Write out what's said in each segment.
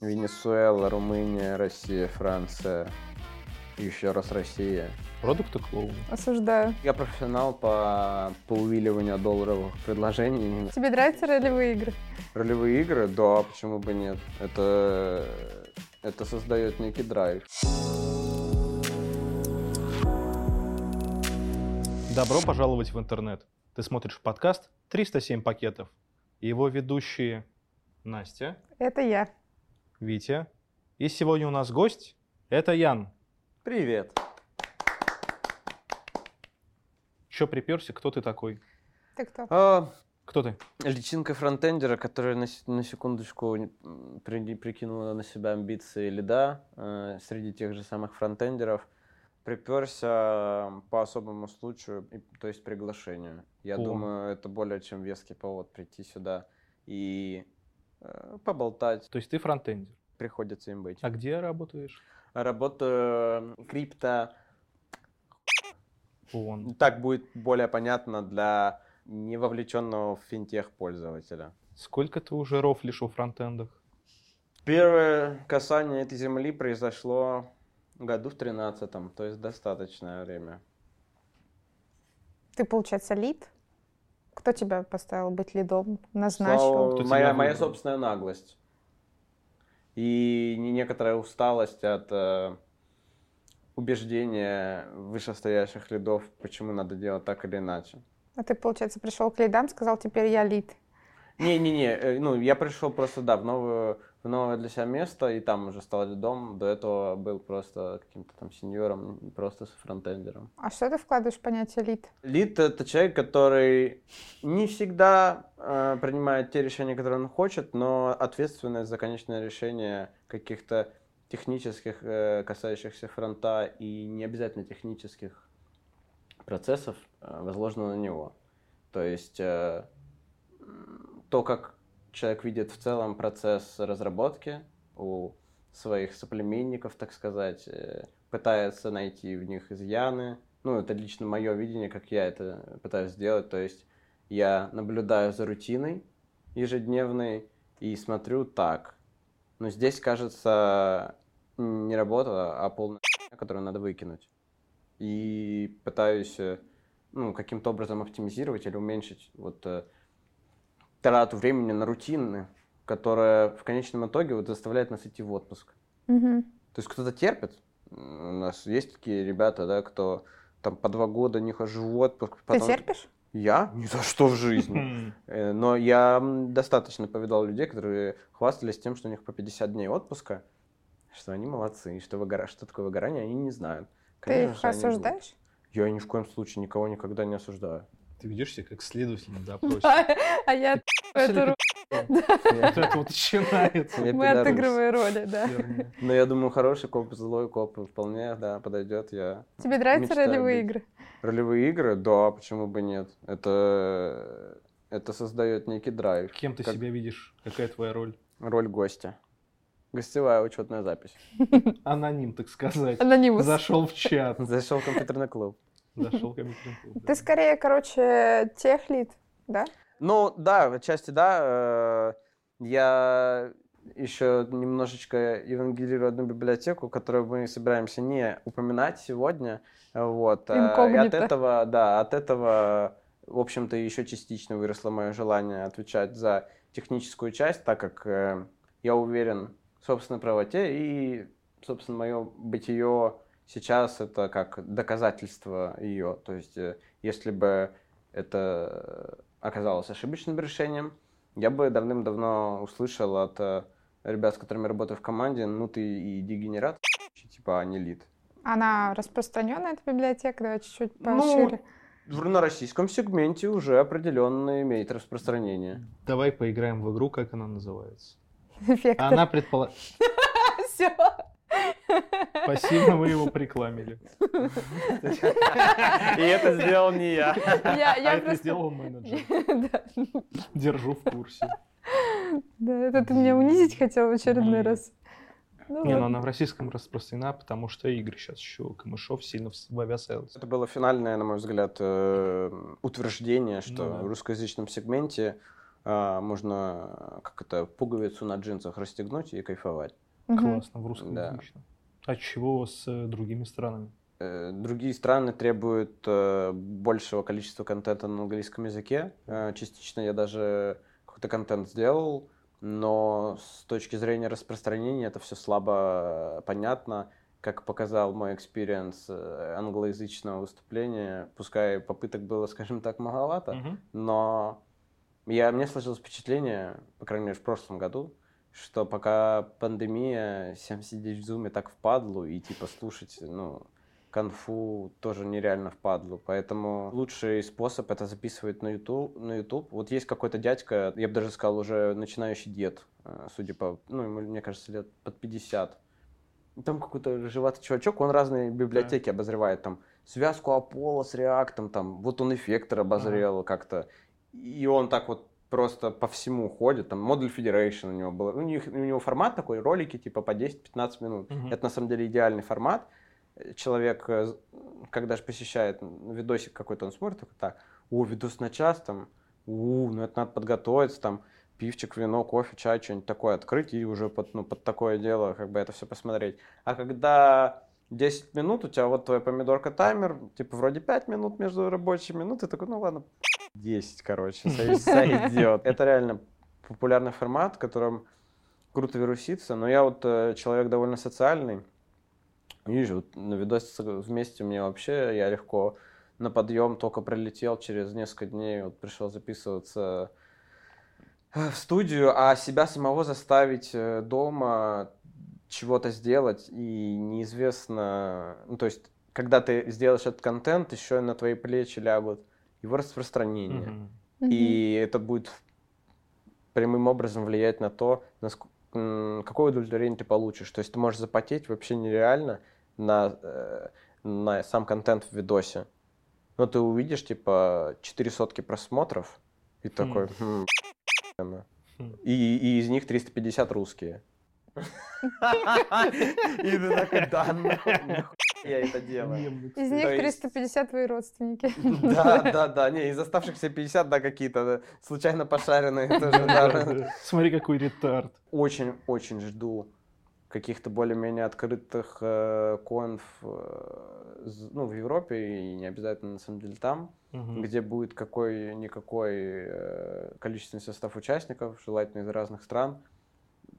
Венесуэла, Румыния, Россия, Франция. И еще раз Россия. Продукты клоуна. Осуждаю. Я профессионал по, по увиливанию долларовых предложений. Тебе нравятся ролевые игры? Ролевые игры? Да, почему бы нет? Это, это создает некий драйв. Добро пожаловать в интернет. Ты смотришь подкаст «307 пакетов». И его ведущие Настя, Это я. Витя. И сегодня у нас гость – это Ян. Привет. Че приперся? Кто ты такой? Ты кто? А, Кто ты? личинка фронтендера, которая на, на секундочку при- прикинула на себя амбиции лида э, среди тех же самых фронтендеров, приперся по особому случаю, то есть приглашению. Я О. думаю, это более чем веский повод прийти сюда и поболтать. То есть ты фронтендер. Приходится им быть. А где работаешь? Работаю э, крипто Вон. Так будет более понятно для невовлеченного в финтех пользователя. Сколько ты уже рофлишь у фронтендах? Первое касание этой земли произошло году в тринадцатом, то есть достаточное время. Ты, получается, лид? Кто тебя поставил быть лидом? Назначил? Слава- Кто моя, моя собственная наглость. И не- некоторая усталость от э, убеждения вышестоящих лидов, почему надо делать так или иначе. А ты, получается, пришел к лидам, сказал, теперь я лид. Не-не-не, э, ну, я пришел просто, да, в, новую, в новое для себя место, и там уже стал лидом. До этого был просто каким-то там сеньором, просто с фронтендером. А что ты вкладываешь в понятие лид? Лид — это человек, который не всегда э, принимает те решения, которые он хочет, но ответственность за конечное решение каких-то технических, э, касающихся фронта и не обязательно технических процессов э, возложена на него. То есть э, то, как человек видит в целом процесс разработки у своих соплеменников, так сказать, э, пытается найти в них изъяны. Ну, это лично мое видение, как я это пытаюсь сделать. То есть я наблюдаю за рутиной ежедневной и смотрю так. Но здесь, кажется, не работа, а полная которую надо выкинуть. И пытаюсь э, ну, каким-то образом оптимизировать или уменьшить вот э, трату времени на рутины, которая в конечном итоге вот заставляет нас идти в отпуск. Мгм. То есть кто-то терпит. У нас есть такие ребята, да, кто там по два года не хожу в отпуск. Ты потом- терпишь? Я? Ни за что в жизни. Э, Но я достаточно повидал людей, которые хвастались тем, что у них по 50 дней отпуска, что они молодцы, и что, выгора... что такое выгорание, они не знают. Ты Конечно их они будут. осуждаешь? Я ни в коем случае никого никогда не осуждаю. Ты ведешь себя как следователь на допросе. А я эту Вот это вот начинается. Мы отыгрываем роли, да. Но я думаю, хороший коп, злой коп вполне, да, подойдет. Я Тебе нравятся ролевые игры? Ролевые игры, да, почему бы нет? Это, это создает некий драйв. Кем ты Как- себя видишь? Какая твоя роль? Роль гостя. Гостевая учетная запись. Аноним, так сказать. Анонимус. Зашел в чат. Зашел в компьютерный клуб. Зашел в компьютерный клуб, да. Ты скорее, короче, тех лид, да? Ну, да, в части да. э, Я еще немножечко евангелирую одну библиотеку, которую мы собираемся не упоминать сегодня. Вот. э, И от Инкогнито. этого, да, от этого, в общем-то, еще частично выросло мое желание отвечать за техническую часть, так как э, я уверен в собственной правоте и, собственно, мое бытие сейчас это как доказательство ее. То есть, э, если бы это оказалось ошибочным решением, я бы давным-давно услышал от э, ребят, с которыми работаю в команде, ну ты и дегенерат, типа, а не лид. Она распространенная, эта библиотека, давай чуть-чуть Ну, пошире. В- На российском сегменте уже определенно имеет распространение. Давай поиграем в игру, как она называется. Вектор. Она предполагает... Все. Спасибо, вы его прикламили. И это сделал не я. Я, А я это просто... сделал менеджер. Да. Держу в курсе. Да, это ты меня унизить хотел в очередной Нет. раз. Ну, Не, ну ладно. она в российском распространена, потому что игры сейчас еще Камышов сильно в- в авиасейлс. Это было финальное, на мой взгляд, э, утверждение, что Ну да. в русскоязычном сегменте а, можно, как это, пуговицу на джинсах расстегнуть и кайфовать. Классно, в русском Да. отлично. А чего с э, другими странами? Э, Другие страны требуют э, большего количества контента на английском языке. Частично я даже какой-то контент сделал, но с точки зрения распространения это все слабо понятно. Как показал мой experience англоязычного выступления, пускай попыток было, скажем так, маловато, Мгм. но я, мне сложилось впечатление, по крайней мере, в прошлом году, что пока пандемия, всем сидеть в зуме так впадлу и типа слушать, ну, конфу тоже нереально впадлу. Поэтому лучший способ это записывать на YouTube. На YouTube. Вот есть какой-то дядька, я бы даже сказал, уже начинающий дед, э, судя по, ну, ему, мне кажется, лет под 50. Там какой-то рыжеватый чувачок, он разные библиотеки обозревает, там, связку Аполло с реактом, там, вот он эффектор обозрел как-то. И он так вот просто по всему ходит, там, Model Federation у него был. У, них, у него формат такой, ролики типа по 10-15 минут. Мгм. Это на самом деле идеальный формат. Человек, э, когда же посещает видосик какой-то, он смотрит, такой, так, о, видос на час, там, у, ну это надо подготовиться, там, пивчик, вино, кофе, чай, что-нибудь такое открыть и уже под, ну, под такое дело как бы это все посмотреть. А когда 10 минут, у тебя вот твоя помидорка таймер, типа вроде 5 минут между рабочими, ну ты такой, ну ладно, 10, короче, сой- сойдет. Это реально популярный формат, в котором круто вируситься, но я вот э, человек довольно социальный, вижу, вот на видосе вместе мне вообще, я легко на подъем только прилетел, через несколько дней вот пришел записываться э, в студию, а себя самого заставить э, дома чего-то сделать, и неизвестно, ну, то есть, когда ты сделаешь этот контент, еще и на твои плечи лягут его распространение. Мгм. Мгм. И это будет прямым образом влиять на то, наск- м, какое удовлетворение ты получишь. То есть ты можешь запотеть вообще нереально на, э, на сам контент в видосе. Но ты увидишь, типа, 4 сотки просмотров, и такой, «Хм, охуенно». Хм. и, и из них 350 русские. И ты такой, да, нахуй нахуй я это делаю. Из них То есть- 350 твои родственники. Да, да, да. Не, из оставшихся 50, да, какие-то случайно пошаренные тоже. Смотри, какой ретард. Очень-очень жду каких-то более-менее открытых э, конф э, ну, в Европе и не обязательно на самом деле там, Мгм. где будет какой-никакой э, количественный состав участников, желательно из разных стран.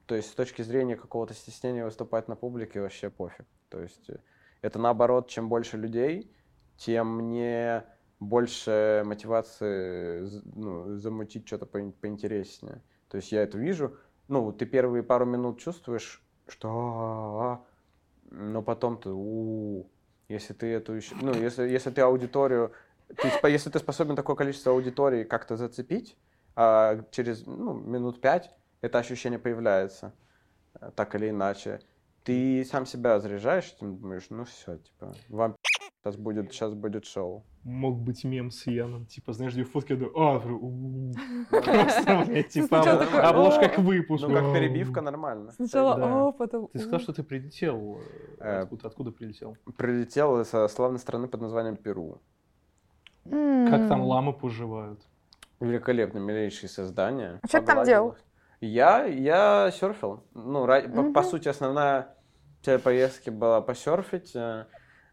То есть с точки зрения какого-то стеснения выступать на публике вообще пофиг. То есть э, это наоборот, чем больше людей, тем мне больше мотивации ну, замутить что-то поин- поинтереснее. То есть я это вижу, ну, ты первые пару минут чувствуешь, что... Но потом ты... у Если ты эту еще... Ну, если, если ты аудиторию... ты если ты способен такое количество аудитории как-то зацепить, а через ну, минут пять это ощущение появляется, э, так или иначе. Ты сам себя заряжаешь, ты думаешь, ну все, типа, вам сейчас будет, сейчас будет шоу. Мог быть мем с Яном, типа, знаешь, где фотки, я думаю, а, у-у-у». Просто, блядь, типа, обложка к выпуску. Ну, как перебивка нормально. Сначала. «О», потом Ты сказал, что ты прилетел. э, Э, Откуда, прилетел? Прилетел со славной страны под названием Перу. Как там ламы поживают? Великолепно, милейшие создания. А что ты там делал? Я, я серфил. Ну, по, сути, основная цель поездки была посерфить. Э,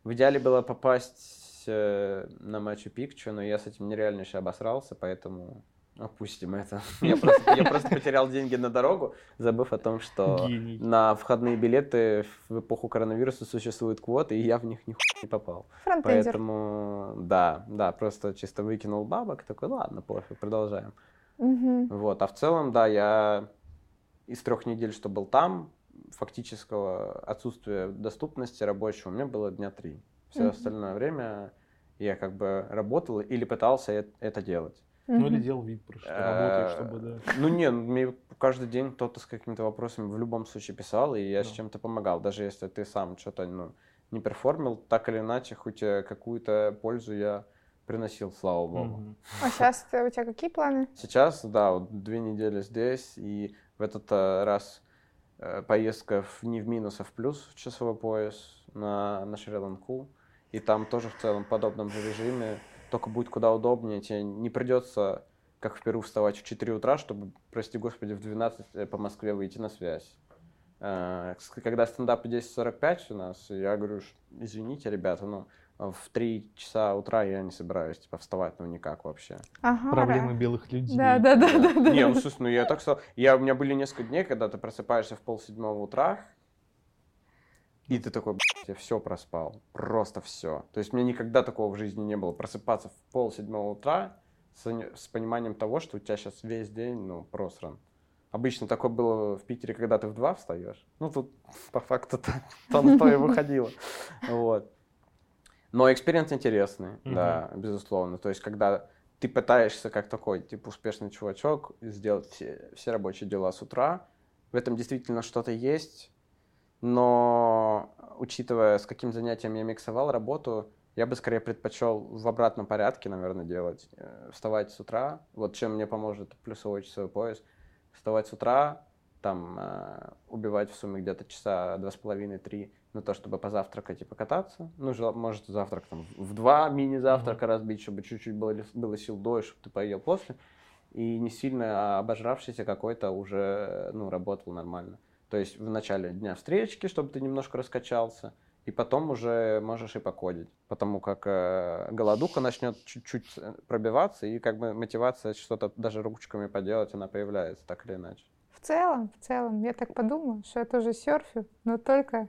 В идеале было попасть э, на Мачу Пикчу, но я с этим нереально еще обосрался, поэтому опустим это. Я просто, я просто потерял деньги на дорогу, забыв о том, что Гений. на входные билеты в эпоху коронавируса существуют квоты, и я в них нихуя не попал. Фронтендер. Поэтому, да, да, просто чисто выкинул бабок, такой, ладно, пофиг, продолжаем. Мгм. Вот, а в целом, да, я из трех недель, что был там, фактического отсутствия доступности рабочего, у меня было дня три. Все Мгм. остальное время я как бы работал или пытался э- это делать. Ну, или делал вид, просто, что Э, работаешь, чтобы, да. Ну, не, ну, мне каждый день кто-то с какими-то вопросами в любом случае писал, и я с чем-то помогал. Даже если ты сам что-то ну, не перформил, так или иначе, хоть э, какую-то пользу я приносил, слава богу. Мгм. А сейчас у тебя какие планы? Сейчас, да, вот две недели здесь, и в этот э, раз э, поездка в, не в минус, а в плюс часовой пояс на, на Шри-Ланку. И там тоже в целом в подобном же режиме, только будет куда удобнее. Тебе не придется как в Перу вставать в 4 утра, чтобы, прости господи, в 12 э, по Москве выйти на связь. Э, Когда стендап 10.45 у нас, я говорю, «Ш- извините, ребята, ну, в 3 часа утра я не собираюсь, типа, вставать, ну, никак вообще. Ага. Проблемы белых людей. Да, да, да, да, да. Не, ну, слушай, ну, я так сказал, я, у меня были несколько дней, когда ты просыпаешься в полседьмого утра, и ты такой, «Блядь, я все проспал, просто все. То есть, мне никогда такого в жизни не было, просыпаться в полседьмого утра с, с пониманием того, что у тебя сейчас весь день, ну, просран. Обычно такое было в Питере, когда ты в два встаешь. Ну, тут по факту то, то на то и выходило. Вот. Но experience интересный, Мгм. да, безусловно. То есть, когда ты пытаешься как такой, типа, успешный чувачок сделать все, все рабочие дела с утра, в этом действительно что-то есть, но учитывая, с каким занятием я миксовал работу, я бы скорее предпочел в обратном порядке, наверное, делать. Э, Вставать с утра, вот чем мне поможет плюсовой часовой пояс, вставать с утра, там, э, убивать в сумме где-то часа два с половиной-три на то, чтобы позавтракать и покататься. Ну, может, завтрак там в два мини-завтрака разбить, чтобы чуть-чуть было, было сил до, чтобы ты поел после. И не сильно обожравшийся какой-то уже, ну, работал нормально. То есть в начале дня встречки, чтобы ты немножко раскачался, и потом уже можешь и покодить. Потому как э, голодуха начнет чуть-чуть э, пробиваться, и как бы мотивация что-то даже ручками поделать, она появляется так или иначе. В целом, в целом, я так подумала, что я тоже серфю, но только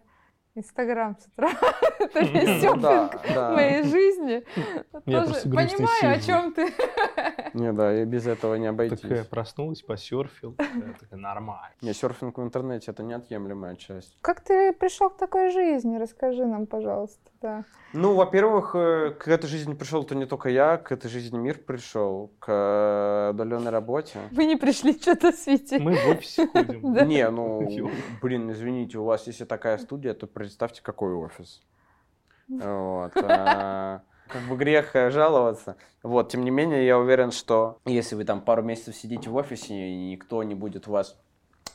Инстаграм с утра. Это не Ну серфинг моей жизни. Понимаю, о чем ты. Не, да, и без этого не обойтись. Такая проснулась, посерфил. такая, такая, Нормально. Не, серфинг в интернете это неотъемлемая часть. Как ты пришел к такой жизни? Расскажи нам, пожалуйста. Да. Ну, во-первых, э, к этой жизни пришел то не только я, к этой жизни мир пришел, к э, удаленной работе. Мы не пришли что-то светить. Мы в офисе ходим. Не, ну, блин, извините, у вас если такая студия, то представьте, какой офис. Вот. Как бы грех э, жаловаться. Вот, тем не менее, я уверен, что если вы там пару месяцев сидите в офисе, и никто не будет вас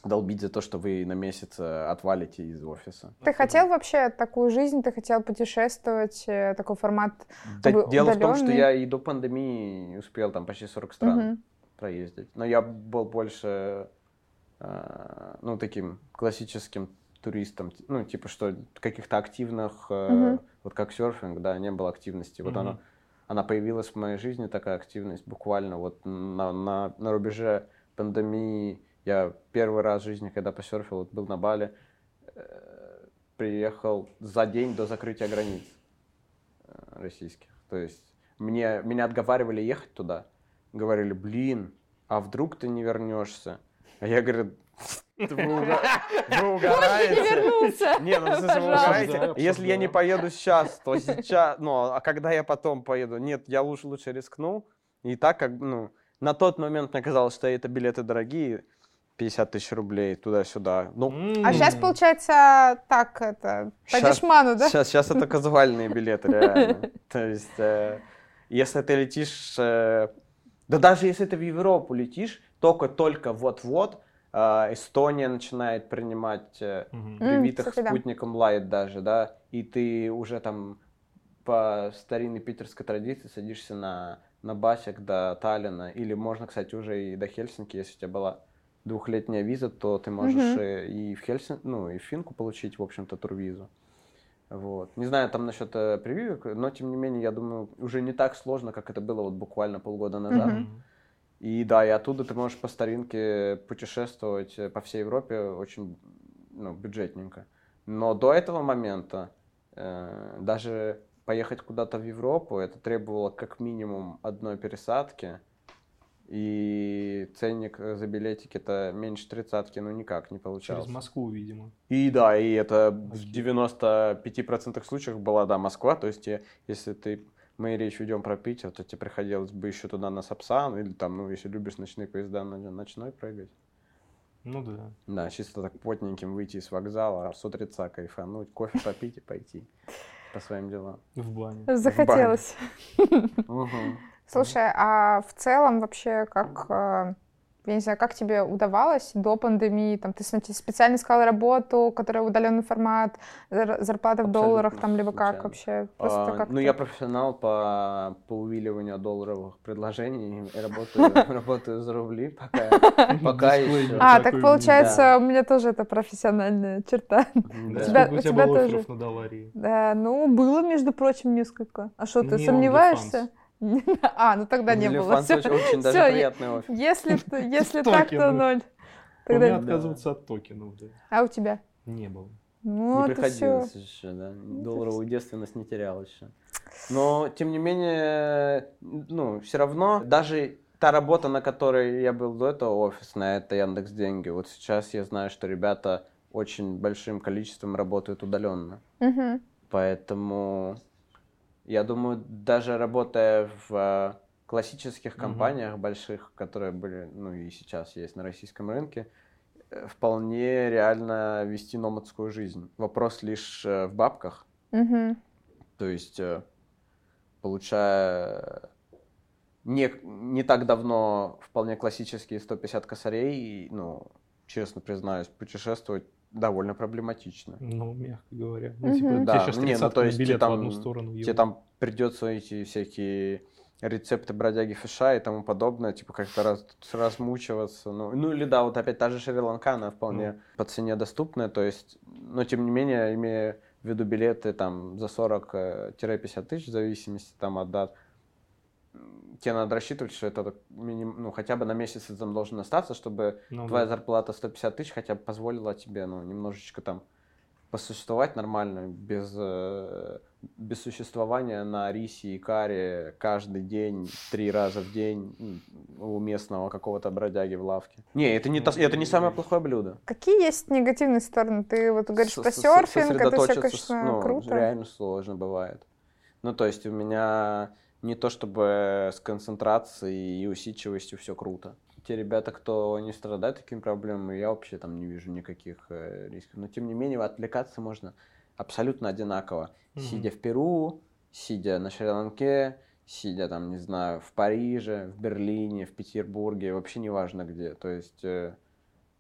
долбить за то, что вы на месяц э, отвалите из офиса. Ты хотел вообще такую жизнь? Ты хотел путешествовать? э, Такой формат? Да, Вы дело в том, что я и до пандемии успел там почти 40 стран Мгм. проездить. Но я был больше, ну, таким классическим туристом. Т- Ну, типа, что каких-то активных, Мгм. вот как серфинг, да, не было активности. Вот Мгм. она, она появилась в моей жизни, такая активность, буквально вот на, на, на рубеже пандемии. Я первый раз в жизни, когда посерфил, вот был на Бали, э, приехал за день до закрытия границ э, российских. То есть мне, меня отговаривали ехать туда. Говорили, блин, а вдруг ты не вернешься? А я говорю, «Вы уга- вы Не угораете? вернулся. Не, ну смысле, вы угораете? Если я не поеду сейчас, то сейчас, ну, а когда я потом поеду? Нет, я лучше, лучше рискну. И так как, ну, на тот момент мне казалось, что это билеты дорогие, 50 тысяч рублей туда-сюда. Ну, А сейчас, получается, так, это, по дешману, да? Сейчас, сейчас это казуальные билеты, реально. То есть, э, если ты летишь... э, да даже если ты в Европу летишь, только-только вот-вот Эстония начинает принимать Мгм. привитых кстати, да. спутником Лайт даже, да, и ты уже там по старинной питерской традиции садишься на, на басик до Таллина, или можно, кстати, уже и до Хельсинки, если у тебя была двухлетняя виза, то ты можешь э, и в Хельсин, ну, и в Финку получить, в общем-то, турвизу. Вот. Не знаю там насчет э, прививок, но тем не менее, я думаю, уже не так сложно, как это было вот буквально полгода назад. Мгм. И да, и оттуда ты можешь по старинке путешествовать э, по всей Европе очень ну, бюджетненько. Но до этого момента э, даже поехать куда-то в Европу, это требовало как минимум одной пересадки. И ценник э, за билетики-то меньше тридцатки, ну никак не получался. Через Москву, видимо. И да, и это в Окей. 95% случаев была, да, Москва. То есть, э, если ты, мы речь ведем про Питер, то тебе приходилось бы еще туда на Сапсан, или там, ну, если любишь ночные поезда, на ночной прыгать. Ну да. Да, чисто так потненьким выйти из вокзала, с утреца кайфануть, кофе попить и пойти по своим делам. В бане. Захотелось. Слушай, а в целом вообще как э, я не знаю, как тебе удавалось до пандемии? Там, ты специально искала работу, которая удаленный формат, зар- зарплата в Абсолютно долларах, там, либо как случайно. вообще? Просто А, как ну, я профессионал по, по увиливанию долларовых предложений. и Работаю, работаю за рубли пока, пока еще. А, так получается, у меня тоже это профессиональная черта. Сколько у тебя было тоже. офферов на? Да, ну, было, между прочим, несколько. А что, ты Не сомневаешься? А, ну тогда не было. Всё. очень, очень даже приятный офис. Если, если так, то ноль. У меня Тогда... отказываться от токенов, да. А у тебя? Не было. Ну, не это все. приходилось еще, да. Долларовую девственность не терял еще. Но, тем не менее, ну, все равно, даже та работа, на которой я был до этого офисная, это Яндекс Деньги. Вот сейчас я знаю, что ребята очень большим количеством работают удаленно. Поэтому я думаю, даже работая в э, классических компаниях больших, которые были, ну и сейчас есть на российском рынке, э, вполне реально вести номадскую жизнь. Вопрос лишь э, в бабках. То есть, получая не, не так давно вполне классические 150 косарей, и, ну, честно признаюсь, путешествовать довольно проблематично. Ну, мягко говоря. Ну, типа, Да, тебе сейчас ну не, ну, то есть билет там- в одну сторону. Тебе ебать. там придется эти всякие рецепты бродяги фиша и тому подобное, типа как-то раз, размучиваться. Ну, ну или да, вот опять та же Шри-Ланка, она вполне по цене доступная, то есть, но тем не менее, имея в виду билеты там за 40-50 тысяч, в зависимости там от дат, тебе надо рассчитывать, что это миним- ну, хотя бы на месяц ты там должен остаться, чтобы Ну, твоя да. зарплата 150 тысяч хотя бы позволила тебе, ну, немножечко там посуществовать нормально, без, э, без существования на рисе и каре каждый день, три раза в день м, у местного какого-то бродяги в лавке. Не, это не, то- это не самое плохое блюдо. Какие есть негативные стороны? Ты вот говоришь про серфинг, это все, конечно, ну, круто. реально сложно бывает. Ну, то есть у меня не то чтобы с концентрацией и усидчивостью все круто. Те ребята, кто не страдает такими проблемами, я вообще там не вижу никаких э, рисков. Но тем не менее отвлекаться можно абсолютно одинаково. Мгм. Сидя в Перу, сидя на Шри-Ланке, сидя там, не знаю, в Париже, в Берлине, в Петербурге, вообще неважно где. То есть э,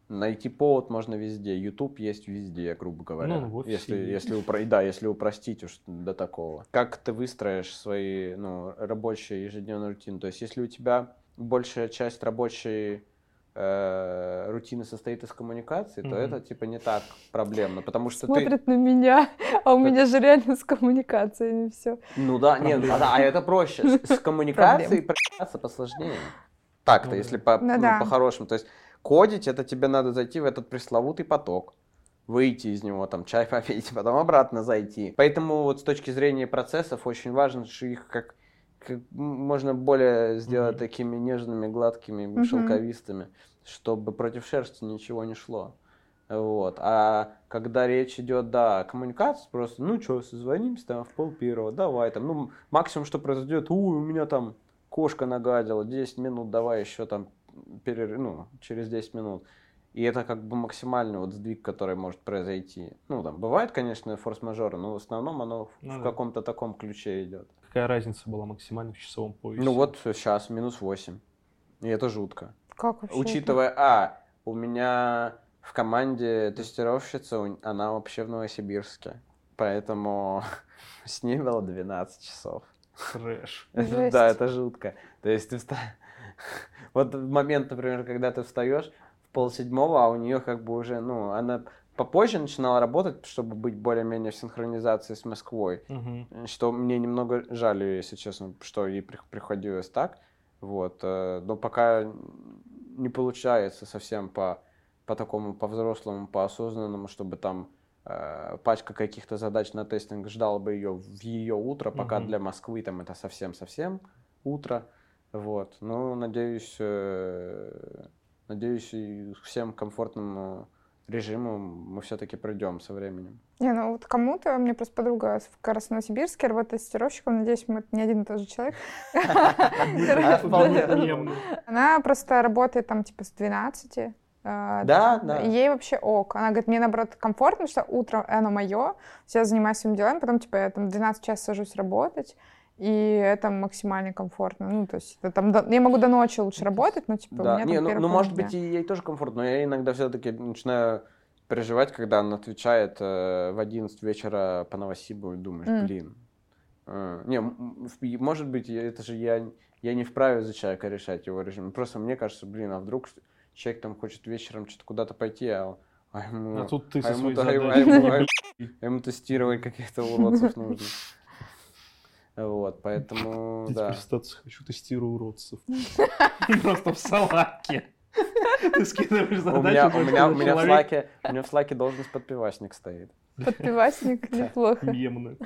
найти повод можно везде. YouTube есть везде, грубо говоря. Ну, в офисе если, если, упро- да, если упростить уж до такого. Как ты выстроишь свои ну, рабочие ежедневные рутины? То есть, если у тебя большая часть рабочей э, рутины состоит из коммуникации, то Мгм. это типа не так проблемно, потому что ты... Смотрит на меня, а у меня же реально с коммуникациями все. Ну да, нет, Проблема. а, да, а это проще. С, коммуникацией посложнее. Так-то, Ну если по, Ну ну, да. по-хорошему. То есть кодить, это тебе надо зайти в этот пресловутый поток, выйти из него, там, чай попить, потом обратно зайти. Поэтому вот с точки зрения процессов очень важно, что их как, как можно более сделать Мгм. такими нежными, гладкими, Мгм. шелковистыми, чтобы против шерсти ничего не шло. Вот. А когда речь идет, да, о коммуникации, просто, ну что, созвонимся там в пол первого, давай там. Ну, максимум, что произойдет, ой, у меня там кошка нагадила, 10 минут, давай еще там перерыв, ну, через 10 минут. И это как бы максимальный вот сдвиг, который может произойти. Ну, там, бывает, конечно, форс-мажоры, но в основном оно в- Ну в да. каком-то таком ключе идет. Какая разница была максимально в часовом поясе? Ну вот сейчас минус 8. И это жутко. Как вообще? это? Учитывая, а, у меня в команде тестировщица, она вообще в Новосибирске. Поэтому с ней было 12 часов. Трэш. Это-. Да, это жутко. То есть ты вста... Вот момент, например, когда ты встаешь в полседьмого, а у нее как бы уже, ну, она попозже начинала работать, чтобы быть более-менее в синхронизации с Москвой. Мгм. Что мне немного жаль, если честно, что ей при- приходилось так. Вот. э, Но пока не получается совсем по, по такому, по взрослому, по осознанному, чтобы там э, пачка каких-то задач на тестинг ждала бы ее в ее утро, пока Мгм. для Москвы там это совсем-совсем утро. Вот. Ну, надеюсь, э, надеюсь, и всем комфортному режиму мы все-таки придем со временем. Не, ну вот кому-то, у меня просто подруга в- Новосибирске работает тестировщиком, надеюсь, мы не один и тот же человек. Она просто работает там типа с 12. а, Да, да. и Ей вообще ок. Она говорит, мне наоборот комфортно, что утром оно мое, я занимаюсь своими делами, потом типа я там 12 часов сажусь работать, и это максимально комфортно. Ну, то есть это там до- я могу до ночи лучше работать, но типа у Да, меня не, там ну, ну, может быть, и ей тоже комфортно, но я иногда все-таки начинаю переживать, когда она отвечает э, в 11 вечера по Новосибу и думаешь, М. блин. э, не, может быть, это же я, я не вправе за человека решать его режим. Просто мне кажется, блин, а вдруг человек там хочет вечером что-то куда-то пойти, а, а ему, А тут ты а со ему, да, а ему- а ему- а ему тестировать каких-то уродцев нужно. Вот, поэтому, Я да. теперь статус хочу тестирую уродцев. Просто в салатке. Ты скидываешь У меня, задачу, у меня, у меня в слаке, у меня в слаке должность подпивасник стоит. Подпивасник неплохо. мемный.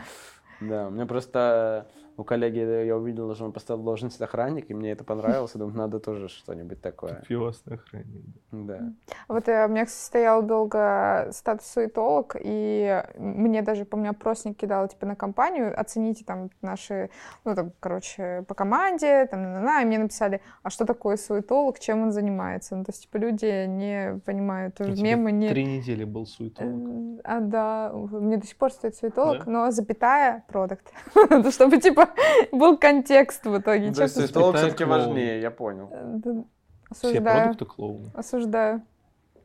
Да, мне просто у коллеги я увидел, что он поставил должность охранник, и мне это понравилось, и думаю, надо тоже что-нибудь такое. Пивасный охранник. Да. Вот э, у меня, кстати, стоял долго статус суетолог, и мне даже, по-моему, опросник кидал, типа, на компанию, оцените там наши, ну, там, короче, по команде, там, на, на, и мне написали, а что такое суетолог, чем он занимается? Ну, то есть, типа, люди не понимают, У тоже тебя мемы не... Три недели был суетолог. Э, А, да, у меня до сих пор стоит суетолог, Да? но запятая продукт. Ну, Чтобы, типа, был контекст в итоге. То есть Спитает все-таки важнее, я понял. Э, Все Осуждаю, продукты клоуны. осуждаю,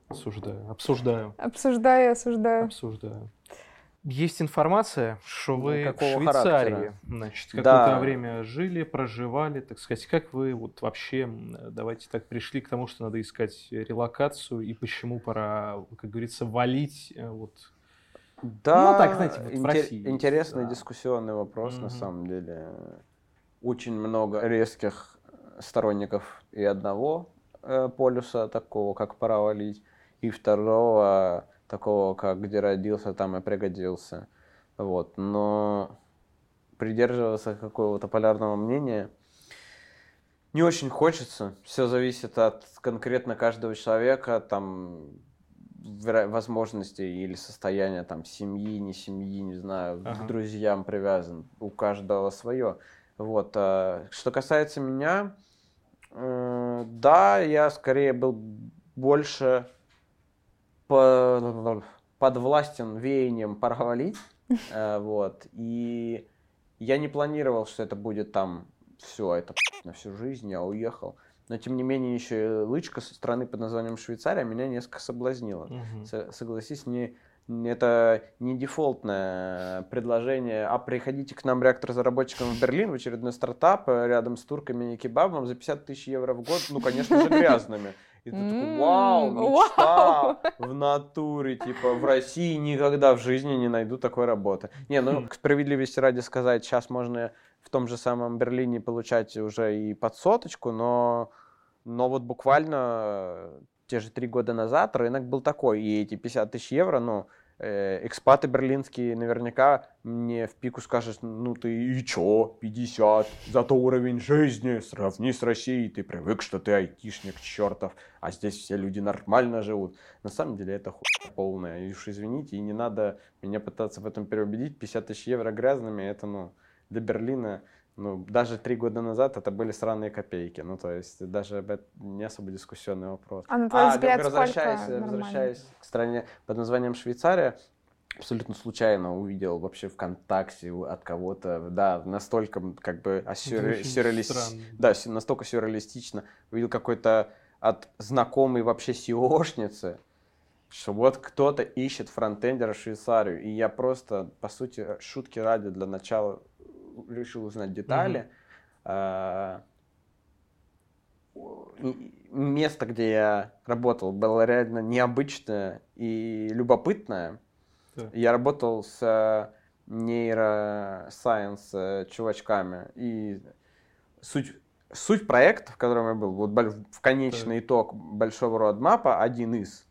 Осуждаю. Обсуждаю. обсуждаю, осуждаю. Обсуждаю. Есть информация, что вы в какого Швейцарии, характера? значит, какое-то Да. время жили, проживали, так сказать. Как вы вот вообще, давайте так, пришли к тому, что надо искать релокацию и почему пора, как говорится, валить э, вот Да, Ну, так, знаете, вот в интер- России, интересный да. дискуссионный вопрос, на Мгм. самом деле. Очень много резких сторонников и одного э, полюса такого, как пора валить, и второго такого, как где родился, там и пригодился. Вот. Но придерживаться какого-то полярного мнения не очень хочется. Все зависит от конкретно каждого человека, там возможностей или состояния там семьи, не семьи, не знаю, Ага. к друзьям привязан. У каждого свое. Вот. а, Что касается меня, э, да, я скорее был больше по- подвластен веянием пора валить. Э, Вот. И я не планировал, что это будет там все, это на всю жизнь, я уехал. Но тем не менее, еще и лычка со страны под названием Швейцария меня несколько соблазнила. Со- Согласись, не, это не дефолтное предложение, а приходите к нам реактор-разработчикам в Берлин, в очередной стартап э, рядом с турками и кебабом за 50 тысяч евро в год, ну, конечно же, грязными. И ты такой, вау. мечта в натуре, типа, в России никогда в жизни не найду такой работы. Не, ну, к справедливости ради сказать, сейчас можно в том же самом Берлине получать уже и под соточку, но, но вот буквально э, те же три года назад рынок был такой, и эти 50 тысяч евро, ну, э, экспаты берлинские наверняка мне в пику скажут, ну ты и чё, 50, зато уровень жизни сравни с Россией, ты привык, что ты айтишник чертов, а здесь все люди нормально живут. На самом деле это хуйня полная, и уж извините, и не надо меня пытаться в этом переубедить, 50 тысяч евро грязными, это, ну, для Берлина, ну, даже три года назад это были сраные копейки, ну, то есть даже не особо дискуссионный вопрос. А на твой А, взгляд, сколько нормально? возвращаясь к стране под названием Швейцария, абсолютно случайно увидел вообще ВКонтакте от кого-то, да, настолько как бы Это осюрре- очень сюрреалис- странно. да, настолько сюрреалистично, увидел какой-то от знакомой вообще SEOшницы, что вот кто-то ищет фронтендера в Швейцарию, и я просто, по сути, шутки ради для начала решил узнать детали. И место, где я работал, было реально необычное и любопытное. Так. Я работал с э, нейросайенс э, чувачками, и суть, суть проекта, в котором я был, вот в конечный итог большого родмапа, один из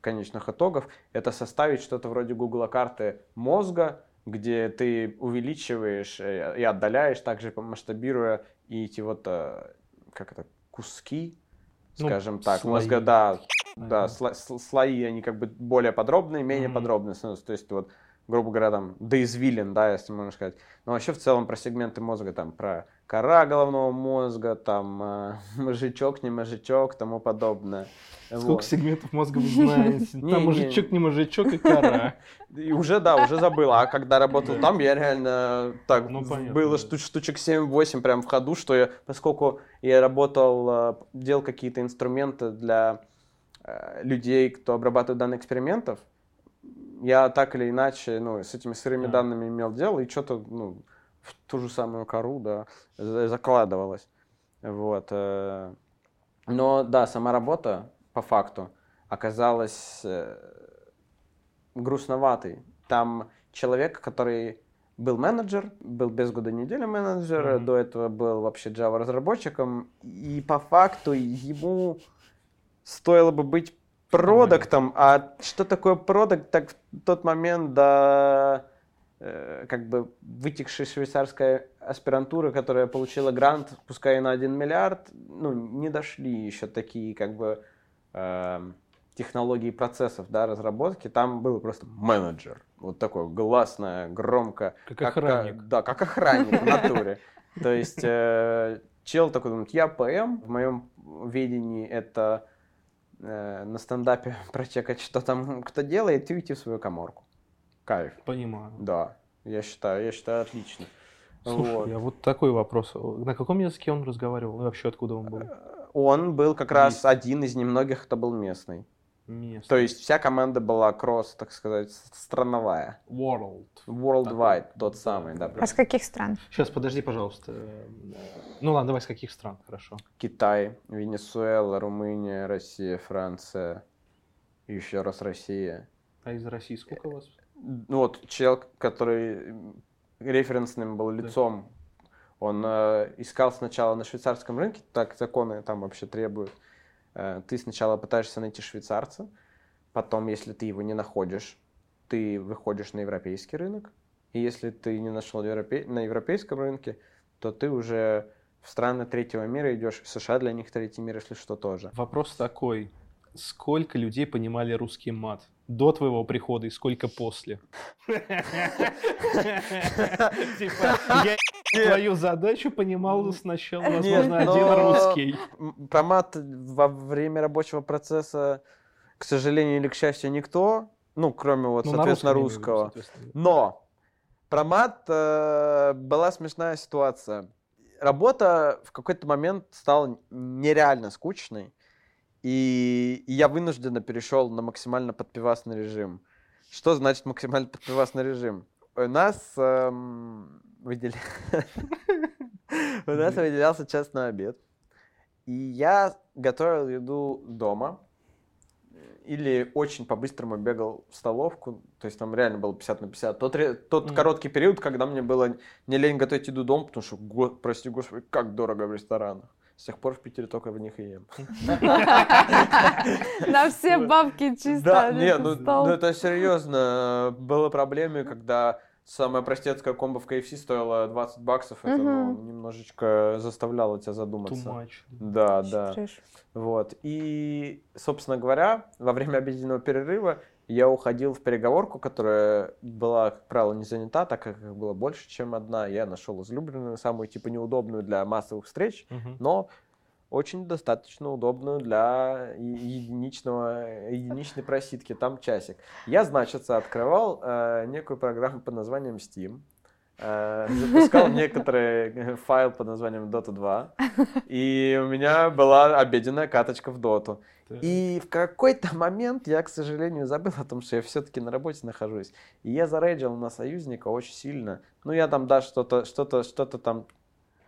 конечных итогов, это составить что-то вроде Google карты мозга, где ты увеличиваешь э, и отдаляешь, также масштабируя и эти вот, э, как это, куски, Ну, скажем так, слои. мозга, да, да, сло- сл- слои, они как бы более подробные, менее Мгм. подробные становятся. То есть вот, грубо говоря, там, до извилин, да, если можно сказать. Но вообще в целом про сегменты мозга, там, про кора головного мозга, там э, мозжечок, не мозжечок, тому подобное. Сколько Вот. сегментов мозга вы знаете? Там мужичок, не мужичок и кора. И уже, да, уже забыл. А когда работал там, я реально так, Ну, было штучек 7-8 прям в ходу, что я, поскольку я работал, э, делал какие-то инструменты для э, людей, кто обрабатывает данные экспериментов, я так или иначе, ну, с этими сырыми данными имел дело, и что-то, ну, в ту же самую кору, да, за- закладывалось. Вот. э. Но, да, сама работа, по факту, оказалась э, грустноватый. Там человек, который был менеджер, был без года недели менеджер, Мгм. до этого был вообще Java разработчиком, и по факту ему стоило бы быть продуктом, а что такое продукт, так в тот момент до как бы вытекшей швейцарской аспирантуры, которая получила грант, пускай и на 1 миллиард, ну, не дошли еще такие как бы эм, технологии процессов, да, разработки, там был просто менеджер, вот такой гласное, громко. Как охранник. Да, как охранник в натуре. То есть э, чел такой думает, я ПМ, в моем видении это э, на стендапе прочекать, что там кто делает, и уйти в свою коморку. Кайф. Понимаю. Да, я считаю, я считаю отлично. Слушай, Вот. а вот такой вопрос. На каком языке он разговаривал? И вообще откуда он был? Он был как раз Есть. один из немногих, кто был местный. Местный. То есть вся команда была кросс, так сказать, страновая. World. Worldwide, Такой, тот самый, да. А с каких стран? Сейчас, подожди, пожалуйста. Ну ладно, давай с каких стран, хорошо. Китай, Венесуэла, Румыния, Россия, Франция, и еще раз Россия. А из России сколько у вас? Ну вот чел, который референсным был лицом, он э, искал сначала на швейцарском рынке, так законы там вообще требуют. Э, ты сначала пытаешься найти швейцарца, потом, если ты его не находишь, ты выходишь на европейский рынок, и если ты не нашел европе- на европейском рынке, то ты уже в страны третьего мира идешь, в США для них третий мир, если что, тоже. Вопрос такой. Сколько людей понимали русский мат? До твоего прихода и сколько после? Типа, я твою задачу понимал сначала, возможно, один русский. М, Про мат во время рабочего процесса, к сожалению или к счастью, никто, ну, кроме вот, Ну, соответственно, русского. Но про мат э, была смешная ситуация. Работа в какой-то момент стала нереально скучной, и я вынужденно перешел на максимально подпивасный режим. Что значит максимально подпивасный режим? У нас эм, выдел- у нас выделялся час на обед, и я готовил еду дома, или очень по-быстрому бегал в столовку, то есть там реально было 50 на 50. Тот, тот Мгм. короткий период, когда мне было не лень готовить еду дома, потому что, го- прости господи, как дорого в ресторанах. С тех пор в Питере только в них и ем. На все бабки чисто. Да, один не, ну, ну это серьезно. Было проблемы, когда самая простецкая комбо в KFC стоила 20 баксов, это ну, немножечко заставляло тебя задуматься. Да, да. Вот. И, собственно говоря, во время обеденного перерыва я уходил в переговорку, которая была, как правило, не занята, так как их было больше, чем одна. Я нашел излюбленную, самую типа неудобную для массовых встреч, Мгм. но очень достаточно удобную для единичного, единичной просидки. Там часик. Я, значит, открывал э, некую программу под названием Steam. Э, запускал некоторый файл под названием Dota 2. И у меня была обеденная каточка в. Так. И в какой-то момент я, к сожалению, забыл о том, что я все-таки на работе нахожусь. И я зарейджил на союзника очень сильно. Ну, я там, да, что-то, что-то, что-то там,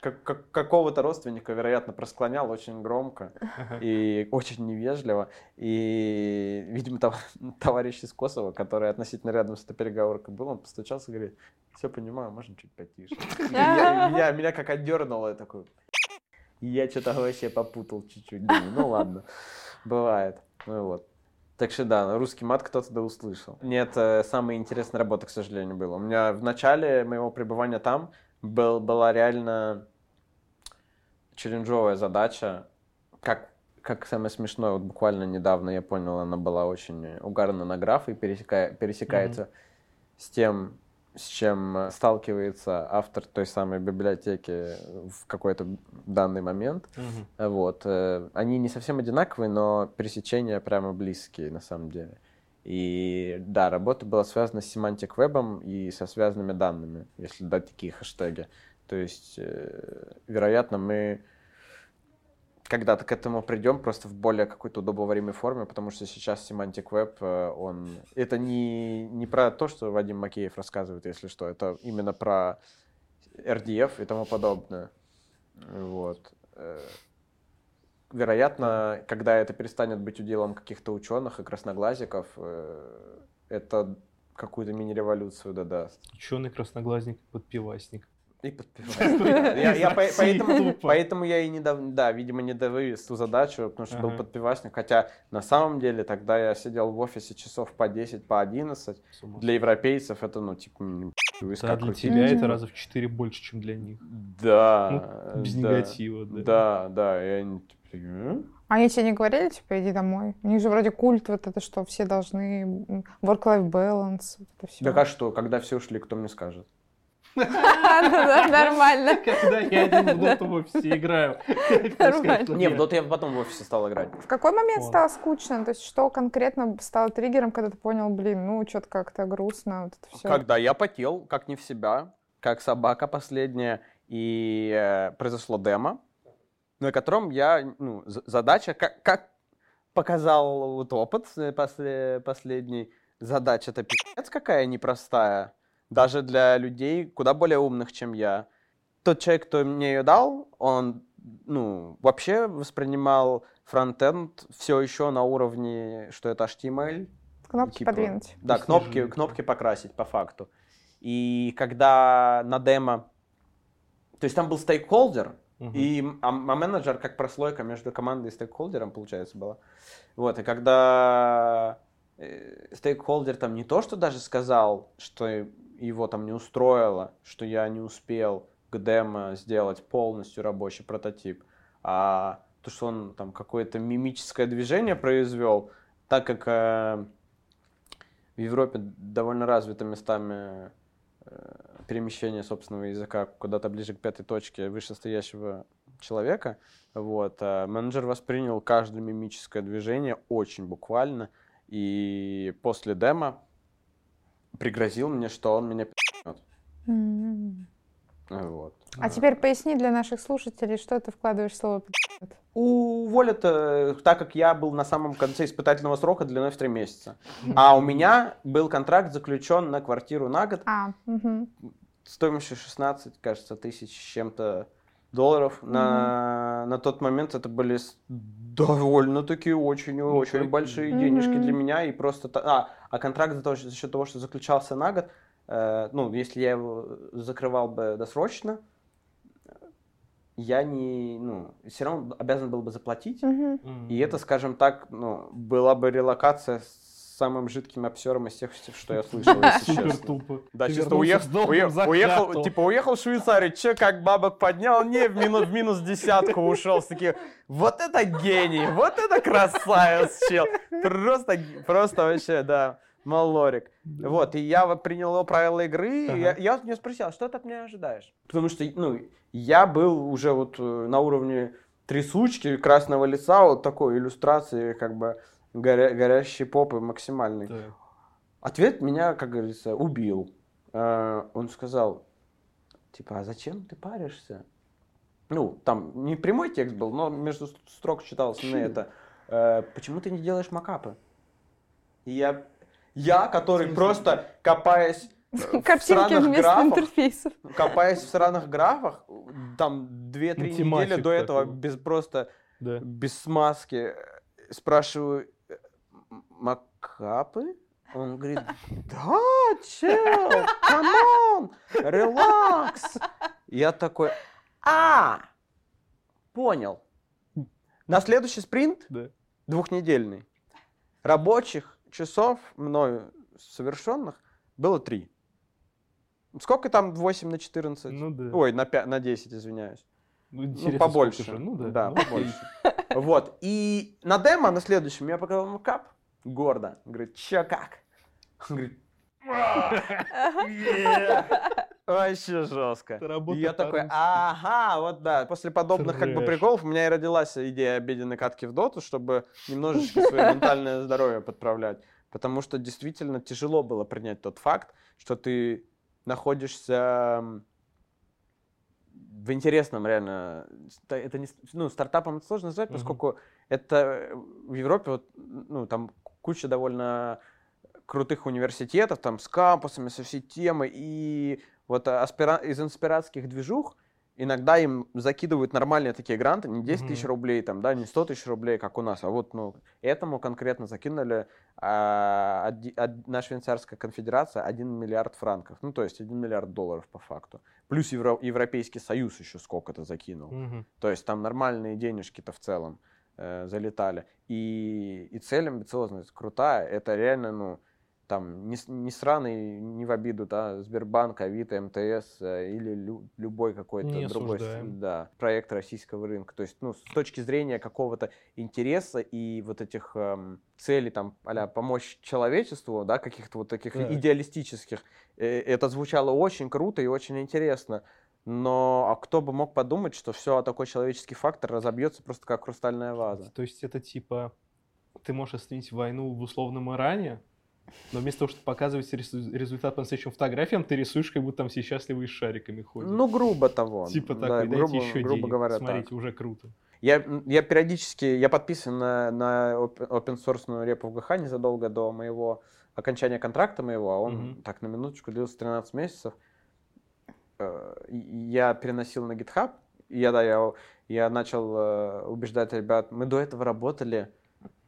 как- как- какого-то родственника, вероятно, просклонял очень громко и очень невежливо. И, видимо, тов- товарищ из Косово, который относительно рядом с этой переговоркой был, он постучался и говорит, все понимаю, можно чуть потише. Меня, меня как отдернуло, я такой, я что-то вообще попутал чуть-чуть. Ну ладно, бывает. Ну вот. Так что да, русский мат кто-то да услышал. Нет, самая интересная работа, к сожалению, была. У меня в начале моего пребывания там был, была реально челленджовая задача. Как, как самое смешное, вот буквально недавно я понял, она была очень угарна на граф и пересека- пересекается с тем, с чем э, сталкивается автор той самой библиотеки в какой-то данный момент. Мгм. Вот. э, Они не совсем одинаковые, но пересечения прямо близкие на самом деле. И да, работа была связана с семантик вебом и со связанными данными, если дать такие хэштеги. То есть, вероятно, мы когда-то к этому придем просто в более какой-то удобоваримой форме, потому что сейчас Semantic Web, э, он... Это не, не про то, что Вадим Макеев рассказывает, если что, это именно про RDF и тому подобное. Вот. Э, Вероятно, когда это перестанет быть уделом каких-то ученых и красноглазиков, э, это какую-то мини-революцию додаст. Ученый красноглазник подпивасник. И подпевать. Я, я по- поэтому, поэтому я и не дов... да, видимо, не довывез ту задачу, потому что был Ага. подпивасник. Хотя на самом деле тогда я сидел в офисе часов по 10, по 11. С ума Для европейцев это, ну, типа, Да, для скакиваете. тебя это раза в четыре больше, чем для них. Да. Ну, без да, негатива, да. Да, да. типа, «М? А Они тебе не говорили, типа, иди домой? У них же вроде культ вот это, что все должны work-life balance, это все. Так а что, когда все ушли, кто мне скажет? Нормально. Когда я один в доту в офисе играю. Нормально. Не, в доту я потом в офисе стал играть. В какой момент стало скучно? То есть что конкретно стало триггером, когда ты понял, блин, ну что-то как-то грустно, вот это все. Когда я потел, как не в себя, как собака последняя, и э, произошло демо, на котором я, ну, задача, как, как показал вот опыт э, после, последний, задача-то пиздец какая непростая, даже для людей куда более умных, чем я. Тот человек, кто мне ее дал, он, ну, вообще воспринимал фронтенд все еще на уровне, что это HTML, Кнопки типа, подвинуть. да, кнопки, лежит. кнопки покрасить по факту. И когда на демо... То есть там был стейкхолдер, и а, а менеджер как прослойка между командой и стейкхолдером, получается, была. Вот, и когда стейкхолдер там не то, что даже сказал, что его там не устроило, что я не успел к демо сделать полностью рабочий прототип, а то, что он там какое-то мимическое движение произвел, так как э, в Европе довольно развито местами э, перемещение собственного языка куда-то ближе к пятой точке вышестоящего человека, вот, а менеджер воспринял каждое мимическое движение очень буквально, и после демо пригрозил мне, что он меня пи***нет. М. Вот. А теперь поясни для наших слушателей, что ты вкладываешь в слово «пи***т». Уволят, э, так как я был на самом конце испытательного срока длиной в три месяца. А у меня был контракт заключен на квартиру на год А, мгм. стоимостью 16, кажется, тысяч с чем-то долларов. На, на тот момент это были довольно-таки очень Ну, очень такие. большие денежки для меня. И просто... А, а контракт за, то, за счет того, что заключался на год, э, ну, если я его закрывал бы досрочно, я не... Ну, все равно обязан был бы заплатить. Мгм. И это, скажем так, ну, была бы релокация с самым жидким обсером из тех, что я слышал, если честно. тупо. Да, Ты чисто уехал, хату. типа уехал в Швейцарию, че как бабок поднял, не, в минус, в минус десятку ушел, с такие, вот это гений, вот это красавец, чел, просто, просто вообще, да, малорик. Да. Вот, и я вот принял его правила игры, и Ага. я, я вот не спросил, а что ты от меня ожидаешь? Потому что, ну, я был уже вот э, на уровне трясучки, красного лица, вот такой иллюстрации, как бы, горя- горящей попы максимальной. Да. Ответ меня, как говорится, убил. Э, Он сказал, типа, а зачем ты паришься? Ну, там не прямой текст был, но между строк читалось на это. «Э, Почему ты не делаешь макапы? И я, я, который просто копаясь э, в Картинки сраных вместо графах, интерфейсов. копаясь в сраных графах, там 2-3 недели до этого такой. без просто Да. без смазки. Спрашиваю, «Э, м- мокапы? Он говорит, да, чел, come on, relax. Я такой, а, понял. На следующий спринт, Да. двухнедельный, рабочих часов мною совершенных было три. Сколько там 8 на 14? Ну да. Ой, на, 5, на 10, извиняюсь. Ну, Ну, побольше. же? Ну да. Да, Ну, побольше. Вот. И на демо, на следующем, я показал ему кап гордо. Говорит, че как? Он говорит, Вообще жестко. Я такой, ага, вот да. После подобных как бы приколов у меня и родилась идея обеденной катки в доту, чтобы немножечко свое ментальное здоровье подправлять. Потому что действительно тяжело было принять тот факт, что ты находишься в интересном реально, это не, ну, стартапом это сложно назвать, поскольку это э, в Европе, вот, ну, там куча довольно крутых университетов, там, с кампусами, со всей темой, и вот аспира- из инспиратских движух иногда им закидывают нормальные такие гранты, не 10 тысяч Мгм. рублей, там, да, не 100 тысяч рублей, как у нас, а вот, ну, этому конкретно закинули а, од- на швейцарская конфедерация 1 миллиард франков, ну, то есть 1 миллиард долларов по факту. Плюс Евро- Европейский Союз еще сколько-то закинул. Мгм. То есть там нормальные денежки-то в целом э, залетали. И, и цель амбициозная, крутая. Это реально, ну, там, не, не сраный, не в обиду, да, Сбербанк, Авито, МТС э, или лю- любой какой-то другой да, проект российского рынка. То есть, ну, с точки зрения какого-то интереса и вот этих эм, целей, там, а помочь человечеству, да, каких-то вот таких Так. идеалистических, э, это звучало очень круто и очень интересно. Но а кто бы мог подумать, что все такой человеческий фактор разобьется просто как хрустальная ваза. То есть это типа, ты можешь остановить войну в условном Иране, но вместо того, чтобы показывать результат по настоящим фотографиям, ты рисуешь, как будто там все счастливые с шариками ходят. Ну, грубо того. типа да, такой, дайте грубо, еще грубо денег, говоря, смотрите, так. уже круто. Я, я периодически, я подписан на, на open source репу в ГХ незадолго до моего окончания контракта моего, а он Мгм. так на минуточку длился 13 месяцев. Э, Я переносил на GitHub, я, да, я, я начал э, убеждать ребят, мы до этого работали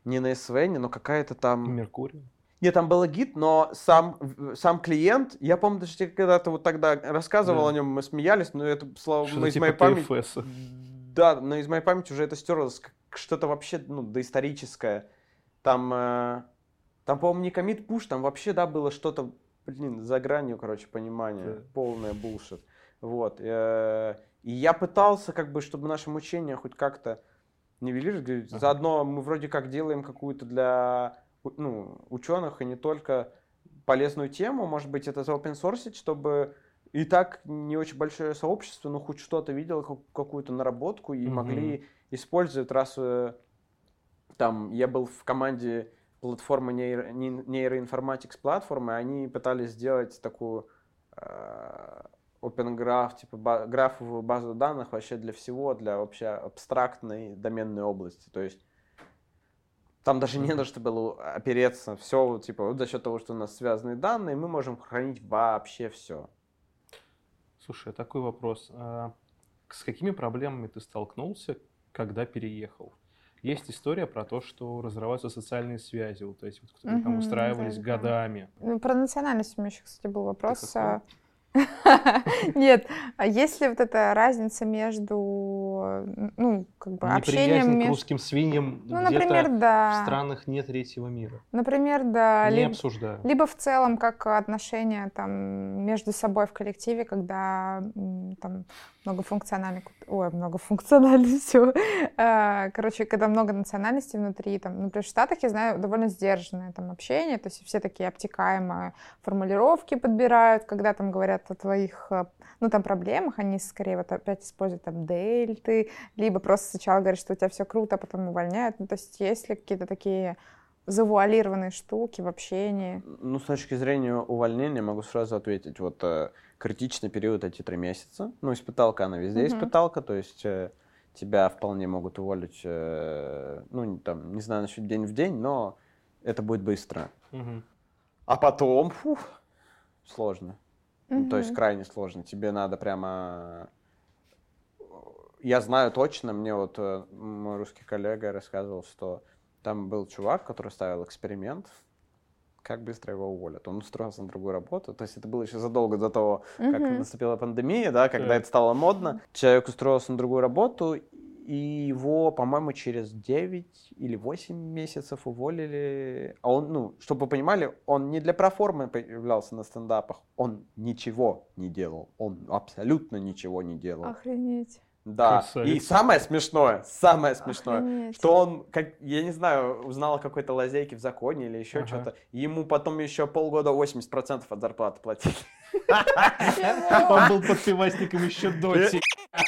не на SVN, но какая-то там... Меркурий. Нет, там был гид, но сам, сам клиент, я помню, даже тебе когда-то вот тогда рассказывал Да. о нем, мы смеялись, но это, слава Что-то ну, из типа моей памяти... TFS. Да, но из моей памяти уже это стерлось, что-то вообще, ну, доисторическое. Там, э, там, по-моему, не комит пуш, там вообще, да, было что-то, блин, за гранью, короче, понимания. Да. Полное булшит. Вот. э, и я пытался, как бы, чтобы наше мучение хоть как-то нивелировать. Ага. Заодно мы вроде как делаем какую-то для ну, ученых и не только полезную тему, может быть, это open source, чтобы и так не очень большое сообщество, но хоть что-то видело, как- какую-то наработку и Мгм. могли использовать, раз э, там я был в команде платформы нейро, не- нейроинформатикс платформы, они пытались сделать такую э, Open Graph, типа ба- графовую базу данных вообще для всего, для вообще абстрактной доменной области. То есть там даже не на что было опереться. Все, типа, вот за счет того, что у нас связанные данные, мы можем хранить вообще все. Слушай, такой вопрос. А с какими проблемами ты столкнулся, когда переехал? Есть история про то, что разрываются социальные связи, вот эти вот, которые там Мгм, устраивались да, да. годами. Ну, про национальность у меня еще, кстати, был вопрос. а. Нет, а есть ли вот эта разница между, ну, как бы общением к русским свиньям Ну, например, в да. странах не третьего мира. Например, да. Не либо- обсуждаю. Либо в целом как отношения там между собой в коллективе, когда там многофункциональный, ой, многофункциональный все. Короче, когда много национальностей внутри, там, например, в Штатах я знаю довольно сдержанное там общение, то есть все такие обтекаемые формулировки подбирают, когда там говорят о твоих, э, ну там проблемах, они скорее вот опять используют там дельты, либо просто сначала говорят, что у тебя все круто, а потом увольняют. Ну то есть есть ли какие-то такие завуалированные штуки в общении? Ну, с точки зрения увольнения могу сразу ответить. Вот э, критичный период эти три месяца. Ну, испыталка, она везде Мгм. испыталка, то есть э, тебя вполне могут уволить, э, ну, там, не знаю насчет день в день, но это будет быстро. Мгм. А потом, фух, сложно. Ну, то есть крайне сложно. Тебе надо прямо... Я знаю точно, мне вот э, мой русский коллега рассказывал, что там был чувак, который ставил эксперимент, как быстро его уволят. Он устроился на другую работу. То есть это было еще задолго до того, как Мгм. наступила пандемия, да, когда Так. это стало модно. Человек устроился на другую работу, и его, по-моему, через 9 или 8 месяцев уволили. А он, ну, чтобы вы понимали, он не для проформы появлялся на стендапах, он ничего не делал. Он абсолютно ничего не делал. Охренеть. Да. Красавец. И самое смешное, самое смешное, Охренеть. что он, как, я не знаю, узнал о какой-то лазейке в законе или еще Ага. что-то, и ему потом еще полгода 80% от зарплаты платили. Он был подпивасником еще до Э.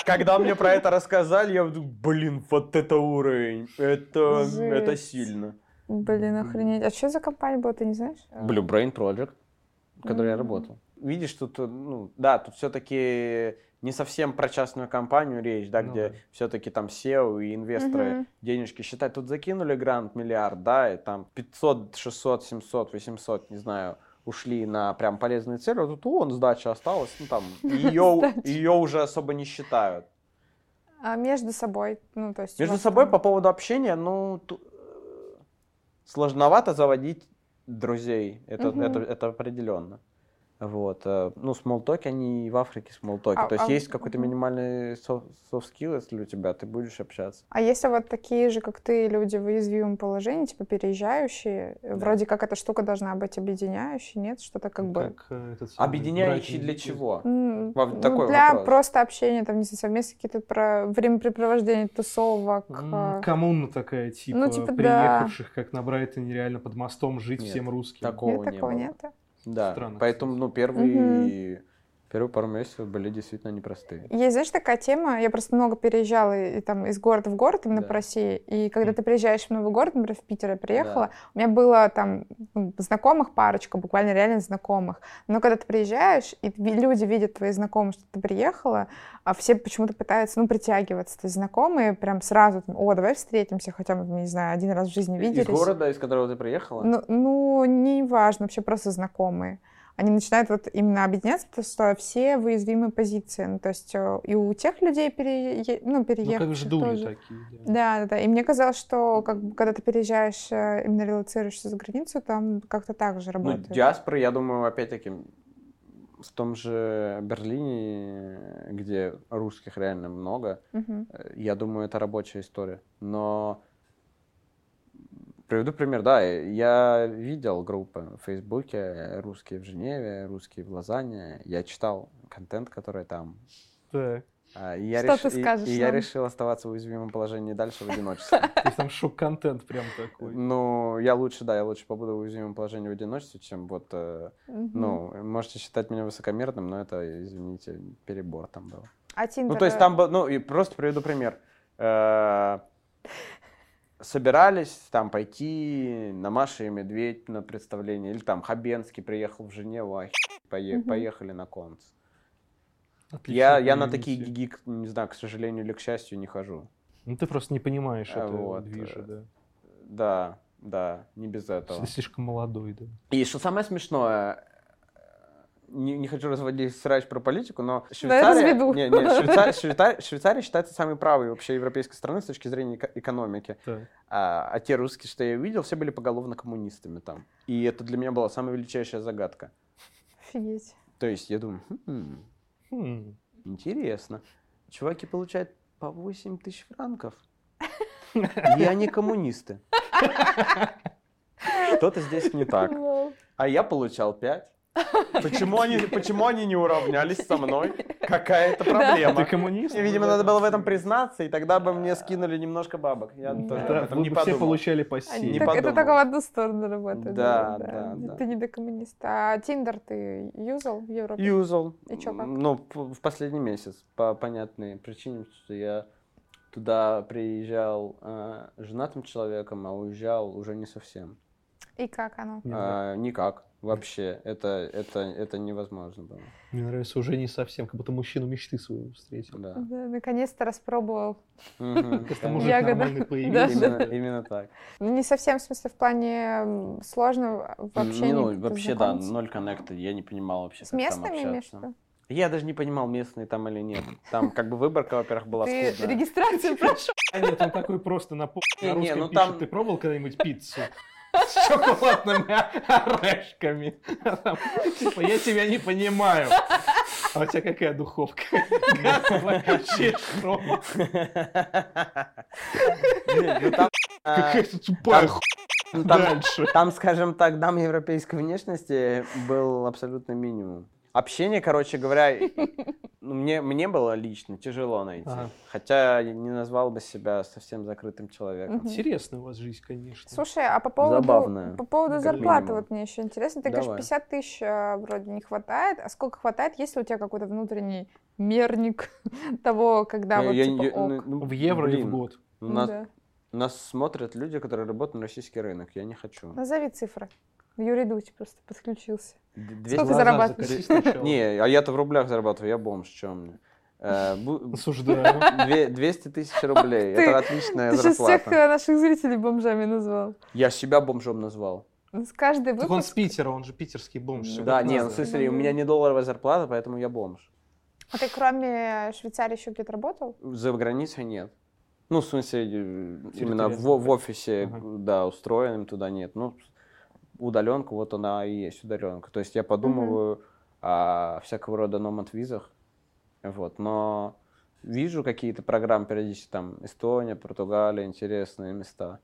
Когда мне про это рассказали, я думаю, блин, вот это уровень, это, это сильно. Блин, охренеть. А что за компания была, ты не знаешь? Blue Brain Project, в которой я работал. Видишь, тут, э, ну, да, тут все-таки не совсем про частную компанию речь, да, Ну где да. все-таки там SEO и инвесторы Мгм. денежки считают. Тут закинули грант миллиард, да, и там 500, 600, 700, 800, не знаю, ушли на прям полезные цели, а тут вон сдача осталась, ну там, ее, ее уже особо не считают. А между собой, ну, то есть... Между собой там- по поводу общения, ну, ту- э, сложновато заводить друзей, это, это, это определенно. Вот. э, Ну, смолтоки, они и в Африке смолтоки. А- То есть а- есть какой-то минимальный soft skill, если у тебя, ты будешь общаться. А если вот такие же, как ты, люди в уязвимом положении, типа переезжающие, вроде как эта штука должна быть объединяющей, нет? Что-то как бы... Как, э, этот Объединяющий для чего? Во- ну, такой для вопрос. просто общения, там, не знаю, совместные какие-то про времяпрепровождения, тусовок. А, Коммуна такая, типа, Ну, типа, да. приехавших, как на Брайтоне, реально под мостом жить Нет, всем русским. такого Нет, не такого было. нет. Да. Странно, Поэтому, кстати. ну, первые, первые пару месяцев были действительно непростые. Есть, знаешь, такая тема, я просто много переезжала и, там из города в город именно Да. по России, и когда ты приезжаешь в новый город, например, в Питер я приехала, Да. у меня было там ну, знакомых парочка, буквально реально знакомых, но когда ты приезжаешь, и люди видят твои знакомые, что ты приехала, а все почему-то пытаются, ну, притягиваться, то есть знакомые прям сразу, о, давай встретимся, хотя мы, не знаю, один раз в жизни виделись. Из города, из которого ты приехала? Ну, ну, не важно, вообще просто знакомые. Они начинают вот именно объединяться, потому что все в уязвимой позиции. Ну, то есть э, и у тех людей, перее... ну, Ну, переехавших как ждули тоже. такие. да. Да, да, да. И мне казалось, что как бы, когда ты переезжаешь, э, именно релацируешься за границу, там как-то так же Ну, работает. диаспоры, я думаю, опять-таки, в том же Берлине, где русских реально много, э, я думаю, это рабочая история. Но приведу пример, да, я видел группы в Фейсбуке, русские в Женеве, русские в Лозанне, я читал контент, который там. Так. А, И я, Что реш- ты и- скажешь и я нам? решил оставаться в уязвимом положении дальше в одиночестве. То есть там шок-контент прям такой. Ну, я лучше, да, я лучше побуду в уязвимом положении в одиночестве, чем вот э. Ну, можете считать меня высокомерным, но это, извините, перебор там был. а Тиндер, Ну, то есть э, там был, ну, и просто приведу пример. Э, Собирались там пойти на Маша и Медведь на представление, или там Хабенский приехал в Женеву, а пое- Мгм. поехали на конц. Я, я на такие гиги, не знаю, к сожалению или к счастью, не хожу. Ну, ты просто не понимаешь А, этого вот, движа, э, да. Да, да, не без этого. Ты слишком молодой, да. И что самое смешное, не, не хочу разводить срач про политику, но Швейцария, разведу. не, не, Швейцария, Швейцария- Швейцария считается самой правой вообще европейской страной с точки зрения эко- экономики. Так. А, а те русские, что я видел, все были поголовно коммунистами там. И это для меня была самая величайшая загадка. Офигеть. То есть я думаю, «Хм, Хм. интересно. Чуваки получают по 8 тысяч франков. И они коммунисты. Что-то здесь не так. А я получал 5. Почему они, почему они не уравнялись со мной? Какая-то проблема. Ты коммунист? И, видимо, надо было в этом признаться, и тогда бы мне скинули немножко бабок. Я Да. тоже Да, об этом вы не бы все подумал. получали по А, Не так- это подумал. только в одну сторону работает. Да, да, да. Ты не до коммуниста. А Тиндер ты юзал в Европе? Юзал. И чё, как? Ну, в последний месяц, по понятной причине, что я туда приезжал э, женатым человеком, а уезжал уже не совсем. И как оно? А, никак. Вообще. Это, это, это невозможно было. Мне нравится уже не совсем, как будто мужчину мечты своего встретил. Да. Да, наконец-то распробовал. Как-то мужик нормальный появился. Именно, так. Ну, не совсем, в смысле, в плане сложно в общении. Не, ну, вообще, да, ноль коннекта. Я не понимал вообще, С там местными имеешь? Я даже не понимал, местные там или нет. Там как бы выборка, во-первых, была Ты скудная. регистрацию прошел? Нет, он такой просто на, Не, на не, русском ну пишет, там- ты пробовал когда-нибудь пиццу? С шоколадными орешками. Типа, я тебя не понимаю. А у тебя какая духовка? Газовая, Какая-то тупая там- Дальше. Там, скажем так, дам европейской внешности был абсолютно минимум. Общение, короче говоря, и- ну, мне, мне было лично тяжело найти. Ага. Хотя я не назвал бы себя совсем закрытым человеком. Мгм. Интересная у вас жизнь, конечно. Слушай, а по поводу, Забавная, по поводу зарплаты, вот мне еще интересно. Ты говоришь, Давай. 50 тысяч а, вроде не хватает. А сколько хватает, если у тебя какой-то внутренний мерник того, когда Ну, вот я типа не- ок? ну, ну, В евро или в блин, год? Ну Нас, да. нас смотрят люди, которые работают на российский рынок. Я не хочу. Назови цифры. Юрий Дудь просто подключился. Д- Сколько 200 ты зарабатываешь? сначала. Не, а я-то в рублях зарабатываю, я бомж, чем мне? Э, Осуждаю. две- 200 тысяч рублей, это отличная Ты сейчас всех зарплата. наших зрителей бомжами назвал. Я себя бомжом назвал. С каждый Так он с выпуск... Питера, он же питерский бомж. Да, не, ну, смысле, у меня не долларовая зарплата, поэтому я бомж. А ты кроме Швейцарии еще где-то работал? За границей нет. Ну, в смысле, э, именно в, в офисе, Ага. да, устроенным туда нет. Ну, удаленка, вот она и есть удаленка. То есть я подумываю о всякого рода номад-визах, вот, но вижу какие-то программы периодически, там, Эстония, Португалия, интересные места.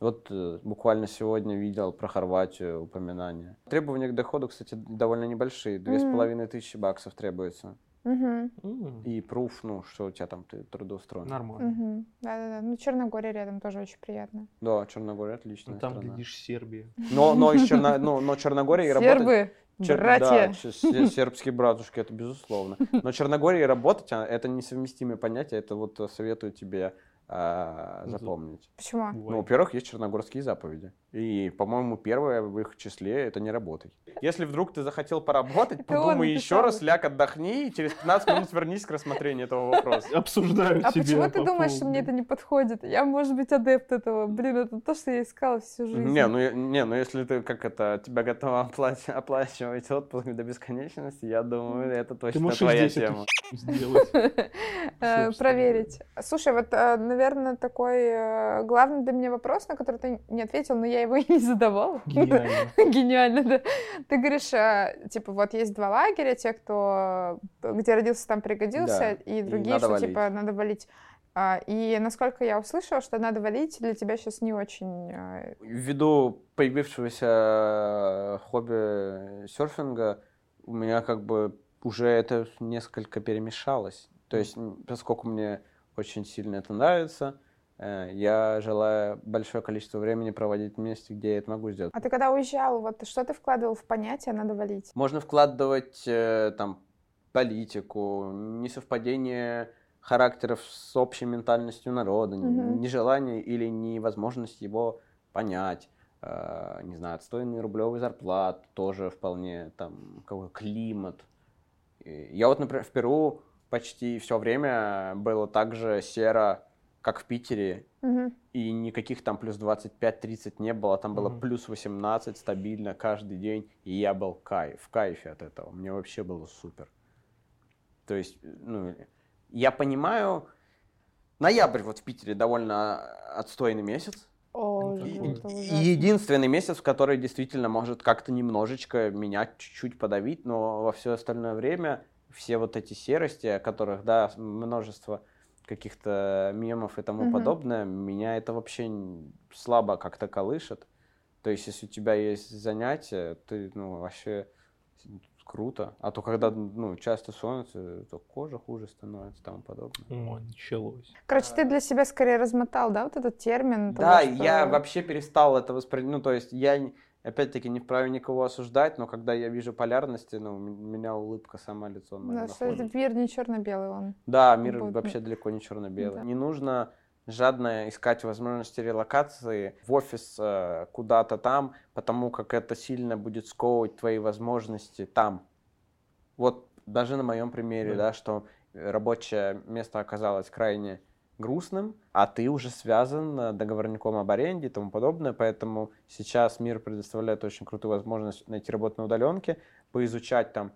Вот э, буквально сегодня видел про Хорватию упоминание. Требования к доходу, кстати, довольно небольшие. Две с половиной тысячи баксов требуется. Угу. И пруф, ну, что у тебя там ты трудоустроен. Нормально. Угу. Да-да-да. Ну, Черногория рядом тоже очень приятно. Да, Черногория отличная Ну там, страна. глядишь, Сербия. Но, но, из Черно... ну, но Черногория работать... Сербы, Чер- братья. Да, сербские братушки, это безусловно. Но Черногория работать, а, это несовместимые понятия, это вот э, советую тебе а, запомнить. Почему? Ну, во-первых, есть черногорские заповеди. И, по-моему, первое в их числе это не работай. Если вдруг ты захотел поработать, подумай еще раз, ляг, отдохни, и через 15 минут вернись к рассмотрению этого вопроса. Обсуждаю А почему ты думаешь, что мне это не подходит? Я, может быть, адепт этого. Блин, это то, что я искала всю жизнь. Не, ну, не, ну если ты как это, тебя готова оплачивать, отпуск до бесконечности, я думаю, это точно твоя тема. это сделать. Э, проверить. Слушай, вот, наверное, такой э, главный для меня вопрос, на который ты не ответил, но я его и не задавала. Гениально. Гениально, да. Ты говоришь, э, типа, вот есть два лагеря, те, кто где родился, там пригодился, Да, и и другие, надо что, валить. типа, надо валить. А, И насколько я услышала, что надо валить, для тебя сейчас не очень... э, Ввиду появившегося хобби серфинга, у меня как бы уже это несколько перемешалось. То есть, поскольку мне очень сильно это нравится, э, я желаю большое количество времени проводить в месте, где я это могу сделать. А ты когда уезжал, вот что ты вкладывал в понятие «надо валить»? Можно вкладывать э, там политику, несовпадение характеров с общей ментальностью народа, Мгм. нежелание или невозможность его понять. Э, не знаю, отстойный рублевый зарплат, тоже вполне там какой климат. Я вот, например, в Перу почти все время было так же серо, как в Питере, Мгм. и никаких там плюс 25-30 не было, там было Мгм. плюс 18 стабильно каждый день, и я был кайф, в кайфе от этого, мне вообще было супер. То есть, ну, я понимаю, ноябрь вот в Питере довольно отстойный месяц, О, И- единственный месяц, в который действительно может как-то немножечко меня чуть-чуть подавить, но во все остальное время все вот эти серости, о которых, да, множество каких-то мемов и тому Мгм. подобное, меня это вообще слабо как-то колышет. То есть, если у тебя есть занятия, ты, ну, вообще круто. А то, когда, ну, часто солнце, то кожа хуже становится и тому подобное. О, началось. Короче, ты для себя скорее размотал, да, вот этот термин? того, Да, что- я вообще перестал это воспринимать. Ну, то есть я, опять-таки, не вправе никого осуждать, но когда я вижу полярности, ну, у меня улыбка сама лицо на Да, находит. мир не черно-белый он. Да, мир Вот, вообще далеко не черно-белый. Да. Не нужно жадно искать возможности релокации в офис э, куда-то там, потому как это сильно будет сковывать твои возможности там. Вот даже на моем примере, Да. да, что рабочее место оказалось крайне грустным, а ты уже связан э, договорником об аренде и тому подобное, поэтому сейчас мир предоставляет очень крутую возможность найти работу на удаленке, поизучать там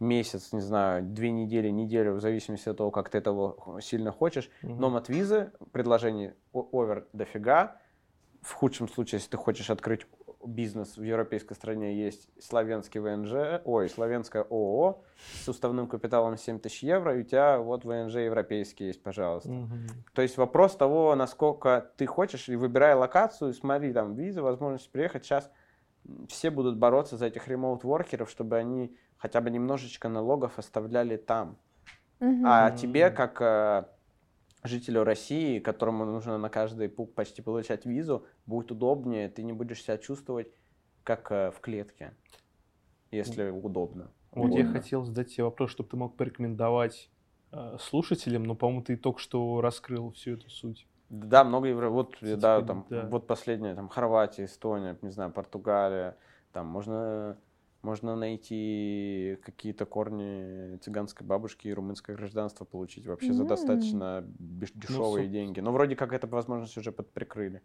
месяц, не знаю, две недели, неделю, в зависимости от того, как ты этого сильно хочешь. Мгм. Но от визы предложений овер дофига. В худшем случае, если ты хочешь открыть бизнес в европейской стране, есть славянский ВНЖ, ой, славянское ООО с уставным капиталом 7 тысяч евро, и у тебя вот ВНЖ европейский есть, пожалуйста. Мгм. То есть вопрос того, насколько ты хочешь, и выбирай локацию, смотри, там, виза, возможность приехать. Сейчас все будут бороться за этих ремоут-воркеров, чтобы они хотя бы немножечко налогов оставляли там. Мгм. А тебе, как э, жителю России, которому нужно на каждый пук почти получать визу, будет удобнее, ты не будешь себя чувствовать как э, в клетке, если удобно. Вот я Вот. хотел задать тебе вопрос, чтобы ты мог порекомендовать э, слушателям, но, по-моему, ты только что раскрыл всю эту суть. Да, много евро. Вот, Кстати, да, там, да. вот последнее, там, Хорватия, Эстония, не знаю, Португалия. Там можно, можно найти какие-то корни цыганской бабушки и румынское гражданство получить вообще за М. достаточно беш- дешевые соб- деньги. Но вроде как эту возможность уже подприкрыли.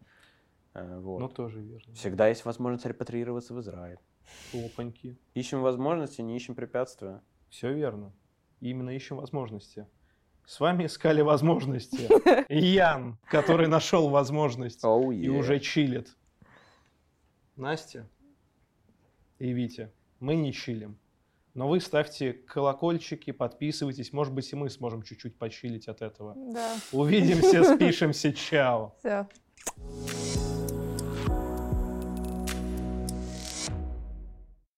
Э, Вот. Ну, тоже верно. Всегда есть возможность репатриироваться в Израиль. Опаньки. Ищем возможности, не ищем препятствия. Все верно. Именно ищем возможности. С вами искали возможности. Ян, который нашел возможность Оу, и уже чилит. Настя и Витя, мы не чилим. Но вы ставьте колокольчики, подписывайтесь. Может быть, и мы сможем чуть-чуть почилить от этого. Да, Увидимся, спишемся. Чао. все.